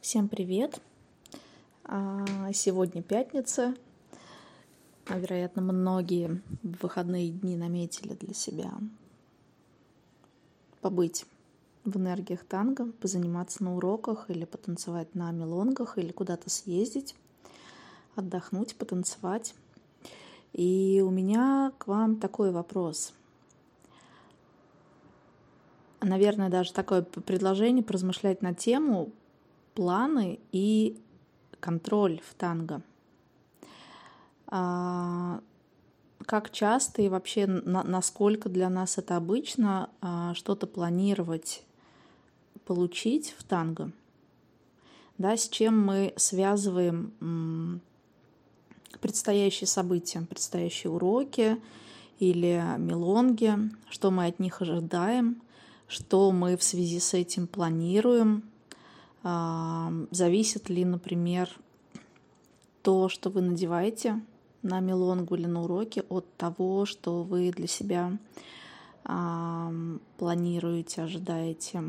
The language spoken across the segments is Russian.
Всем привет! А, сегодня пятница. А, вероятно, многие в выходные дни наметили для себя побыть в энергиях танго, позаниматься на уроках или потанцевать на мелонгах или куда-то съездить, отдохнуть, потанцевать. И у меня к вам такой вопрос. Наверное, даже такое предложение поразмышлять на тему, планы и контроль в танго. А, как часто и вообще на, насколько для нас это обычно а, что-то планировать, получить в танго? Да, с чем мы связываем предстоящие события, предстоящие уроки или мелонги, что мы от них ожидаем, что мы в связи с этим планируем, Зависит ли, например, то, что вы надеваете на мелонгу или на уроке от того, что вы для себя планируете, ожидаете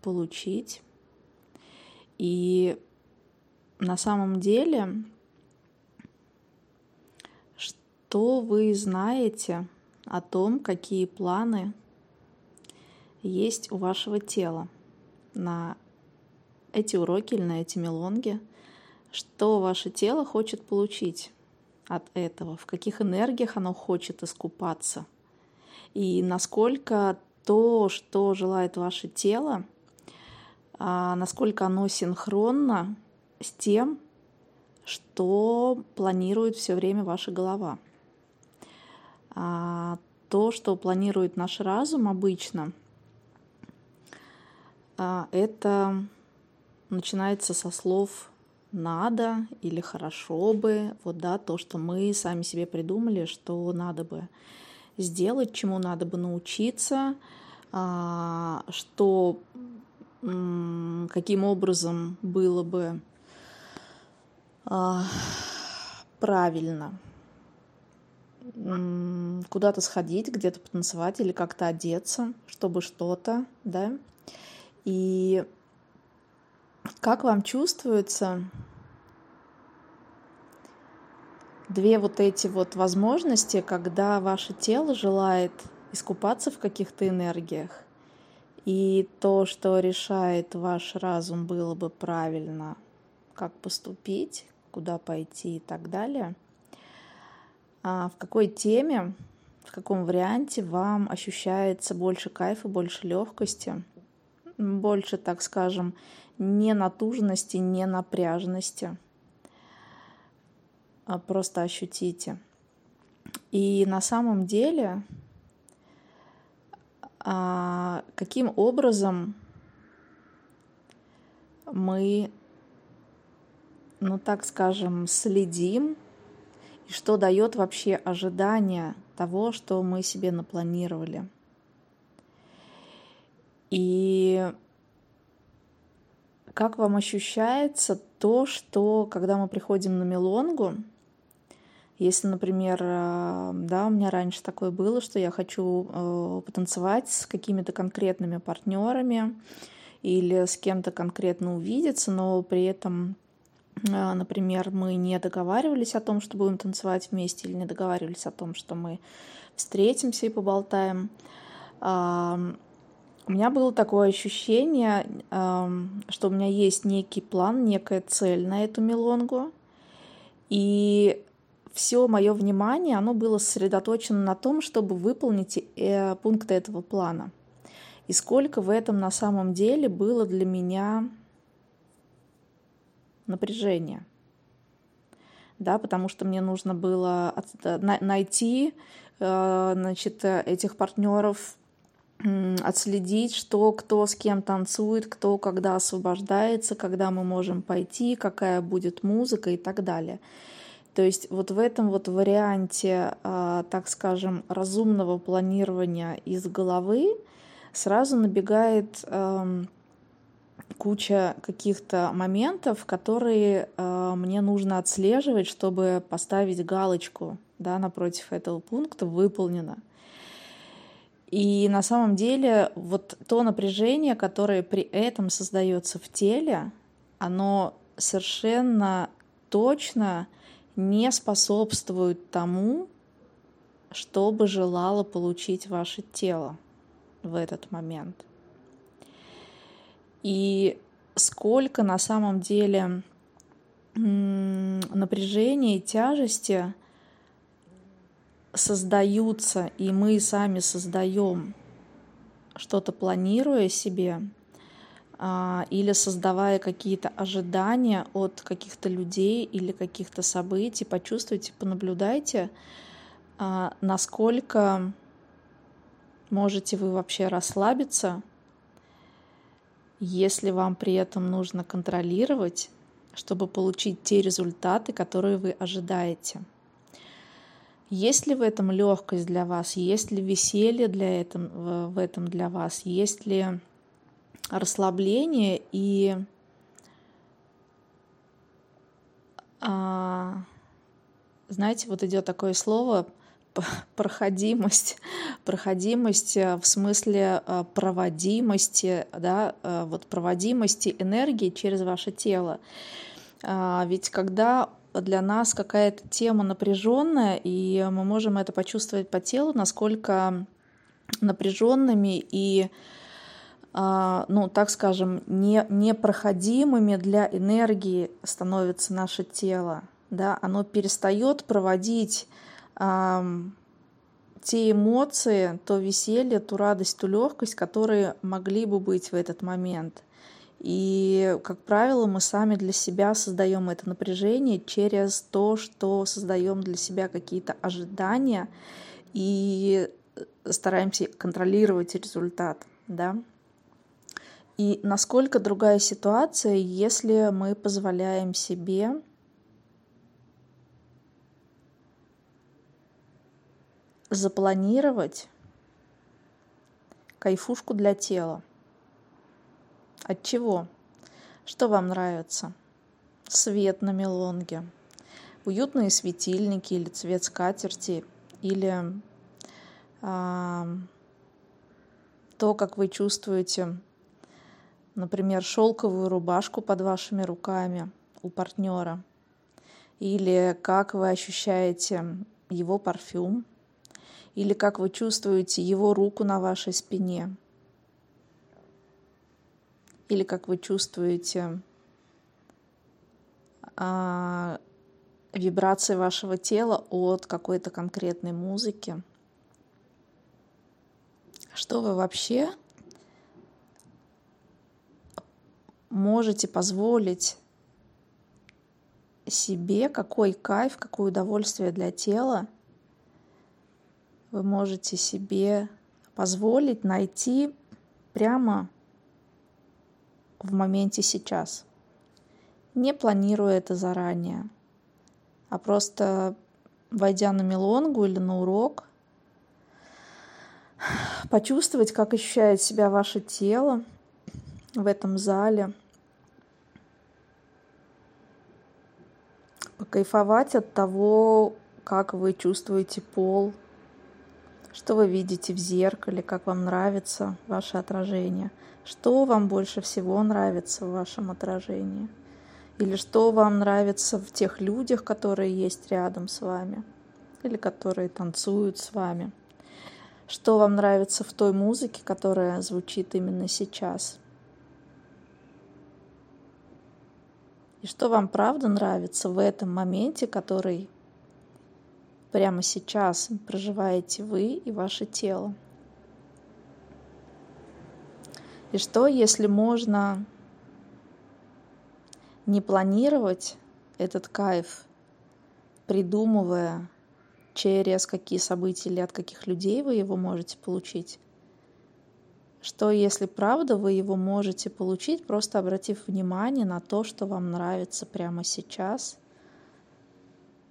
получить. И на самом деле, что вы знаете о том, какие планы есть у вашего тела на эти уроки или на эти мелонги, что ваше тело хочет получить от этого, в каких энергиях оно хочет искупаться, и насколько то, что желает ваше тело, а, насколько оно синхронно с тем, что планирует все время ваша голова. А, то, что планирует наш разум обычно, а, это начинается со слов надо или хорошо бы, вот да, то, что мы сами себе придумали, что надо бы сделать, чему надо бы научиться, а, что каким образом было бы а, правильно куда-то сходить, где-то потанцевать или как-то одеться, чтобы что-то, да. И как вам чувствуется две вот эти вот возможности, когда ваше тело желает искупаться в каких-то энергиях, и то, что решает ваш разум, было бы правильно, как поступить, куда пойти и так далее, а в какой теме, в каком варианте вам ощущается больше кайфа, больше легкости, больше, так скажем, не натужности, не напряжности. А просто ощутите. И на самом деле, а, каким образом мы, ну так скажем, следим, и что дает вообще ожидание того, что мы себе напланировали. И как вам ощущается то, что когда мы приходим на мелонгу, если, например, э, да, у меня раньше такое было, что я хочу э, потанцевать с какими-то конкретными партнерами или с кем-то конкретно увидеться, но при этом, э, например, мы не договаривались о том, что будем танцевать вместе, или не договаривались о том, что мы встретимся и поболтаем у меня было такое ощущение, что у меня есть некий план, некая цель на эту мелонгу. И все мое внимание, оно было сосредоточено на том, чтобы выполнить э, пункты этого плана. И сколько в этом на самом деле было для меня напряжения. Да, потому что мне нужно было найти э, значит, этих партнеров отследить, что кто с кем танцует, кто когда освобождается, когда мы можем пойти, какая будет музыка и так далее. То есть вот в этом вот варианте, а, так скажем, разумного планирования из головы сразу набегает куча каких-то моментов, которые а, мне нужно отслеживать, чтобы поставить галочку да, напротив этого пункта «выполнено». И на самом деле вот то напряжение, которое при этом создается в теле, оно совершенно точно не способствует тому, что бы желало получить ваше тело в этот момент. И сколько на самом деле напряжения и тяжести создаются, и мы сами создаем что-то планируя себе а, или создавая какие-то ожидания от каких-то людей или каких-то событий, почувствуйте, понаблюдайте, а, насколько можете вы вообще расслабиться, если вам при этом нужно контролировать, чтобы получить те результаты, которые вы ожидаете. Есть ли в этом легкость для вас? Есть ли веселье для этом, в этом для вас? Есть ли расслабление и а, знаете, вот идет такое слово проходимость, проходимость э, в смысле э, проводимости, да, э, вот проводимости энергии через ваше тело. А, ведь когда для нас какая-то тема напряженная, и мы можем это почувствовать по телу, насколько напряженными и, а, ну, так скажем, не, непроходимыми для энергии становится наше тело. Да? Оно перестает проводить а, те эмоции, то веселье, ту радость, ту легкость, которые могли бы быть в этот момент. И, как правило, мы сами для себя создаем это напряжение через то, что создаем для себя какие-то ожидания и стараемся контролировать результат. Да? И насколько другая ситуация, если мы позволяем себе запланировать кайфушку для тела – от чего? Что вам нравится? Свет на мелонге, уютные светильники или цвет скатерти, или а, то, как вы чувствуете, например, шелковую рубашку под вашими руками у партнера, или как вы ощущаете его парфюм, или как вы чувствуете его руку на вашей спине – или как вы чувствуете а, вибрации вашего тела от какой-то конкретной музыки. Что вы вообще можете позволить себе, какой кайф, какое удовольствие для тела вы можете себе позволить найти прямо в моменте сейчас, не планируя это заранее, а просто войдя на мелонгу или на урок, почувствовать, как ощущает себя ваше тело в этом зале, покайфовать от того, как вы чувствуете пол, что вы видите в зеркале, как вам нравится ваше отражение – что вам больше всего нравится в вашем отражении? Или что вам нравится в тех людях, которые есть рядом с вами? Или которые танцуют с вами? Что вам нравится в той музыке, которая звучит именно сейчас? И что вам правда нравится в этом моменте, который прямо сейчас проживаете вы и ваше тело? И что, если можно не планировать этот кайф, придумывая, через какие события или от каких людей вы его можете получить? Что, если правда вы его можете получить, просто обратив внимание на то, что вам нравится прямо сейчас,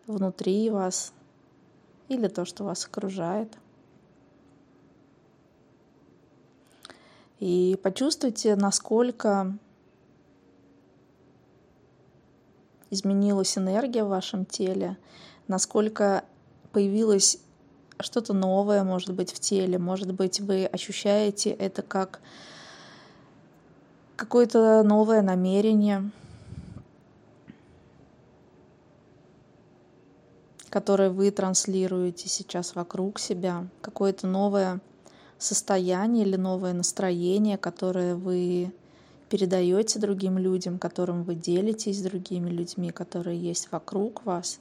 внутри вас, или то, что вас окружает? И почувствуйте, насколько изменилась энергия в вашем теле, насколько появилось что-то новое, может быть, в теле, может быть, вы ощущаете это как какое-то новое намерение, которые вы транслируете сейчас вокруг себя, какое-то новое состояние или новое настроение, которое вы передаете другим людям, которым вы делитесь с другими людьми, которые есть вокруг вас.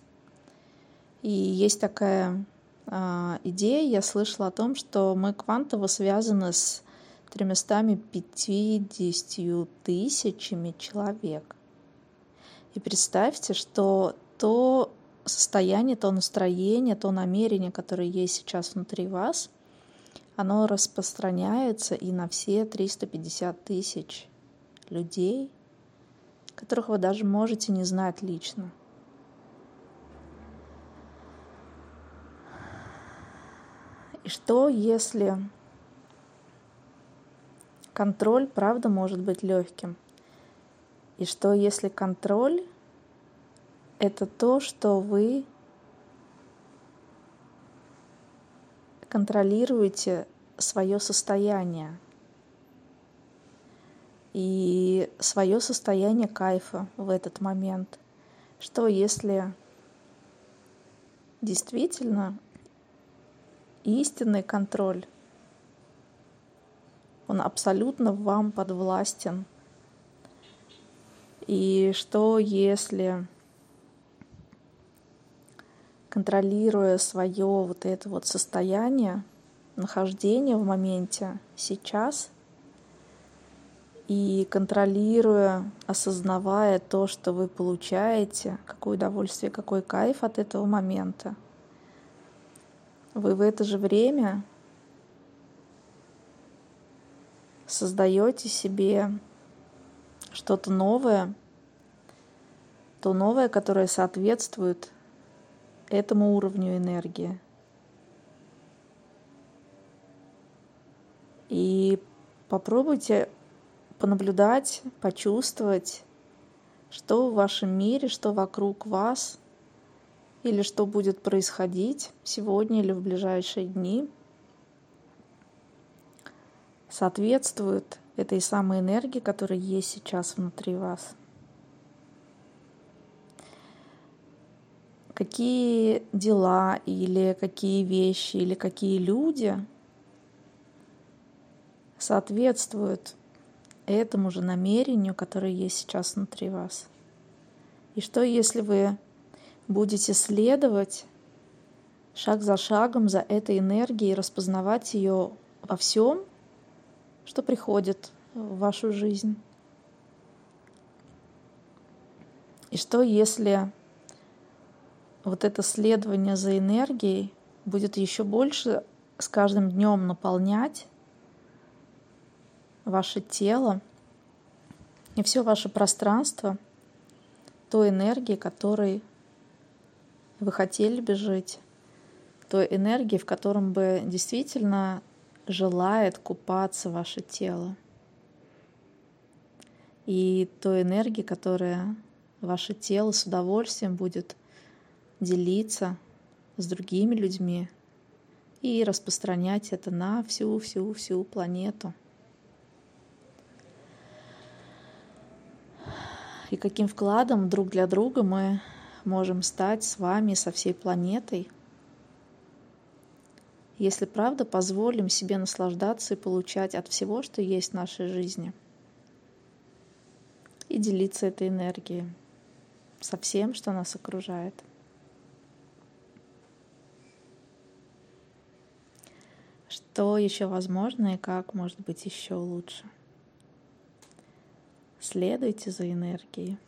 И есть такая э, идея, я слышала о том, что мы квантово связаны с 350 тысячами человек. И представьте, что то состояние, то настроение, то намерение, которое есть сейчас внутри вас, оно распространяется и на все 350 тысяч людей, которых вы даже можете не знать лично. И что, если контроль, правда, может быть легким? И что, если контроль — это то, что вы контролируете свое состояние и свое состояние кайфа в этот момент. Что если действительно истинный контроль, он абсолютно вам подвластен. И что если, контролируя свое вот это вот состояние, нахождение в моменте сейчас и контролируя, осознавая то, что вы получаете, какое удовольствие, какой кайф от этого момента – вы в это же время создаете себе что-то новое, то новое, которое соответствует этому уровню энергии. И попробуйте понаблюдать, почувствовать, что в вашем мире, что вокруг вас – или что будет происходить сегодня или в ближайшие дни, соответствует этой самой энергии, которая есть сейчас внутри вас. Какие дела или какие вещи или какие люди соответствуют этому же намерению, которое есть сейчас внутри вас. И что, если вы будете следовать шаг за шагом за этой энергией, распознавать ее во всем, что приходит в вашу жизнь. И что если вот это следование за энергией будет еще больше с каждым днем наполнять ваше тело и все ваше пространство той энергией, которой вы хотели бы жить, той энергии, в котором бы действительно желает купаться ваше тело. И той энергии, которая ваше тело с удовольствием будет делиться с другими людьми и распространять это на всю-всю-всю планету. И каким вкладом друг для друга мы можем стать с вами, со всей планетой, если правда позволим себе наслаждаться и получать от всего, что есть в нашей жизни, и делиться этой энергией со всем, что нас окружает. Что еще возможно и как может быть еще лучше? Следуйте за энергией.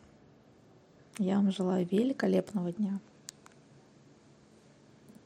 Я вам желаю великолепного дня.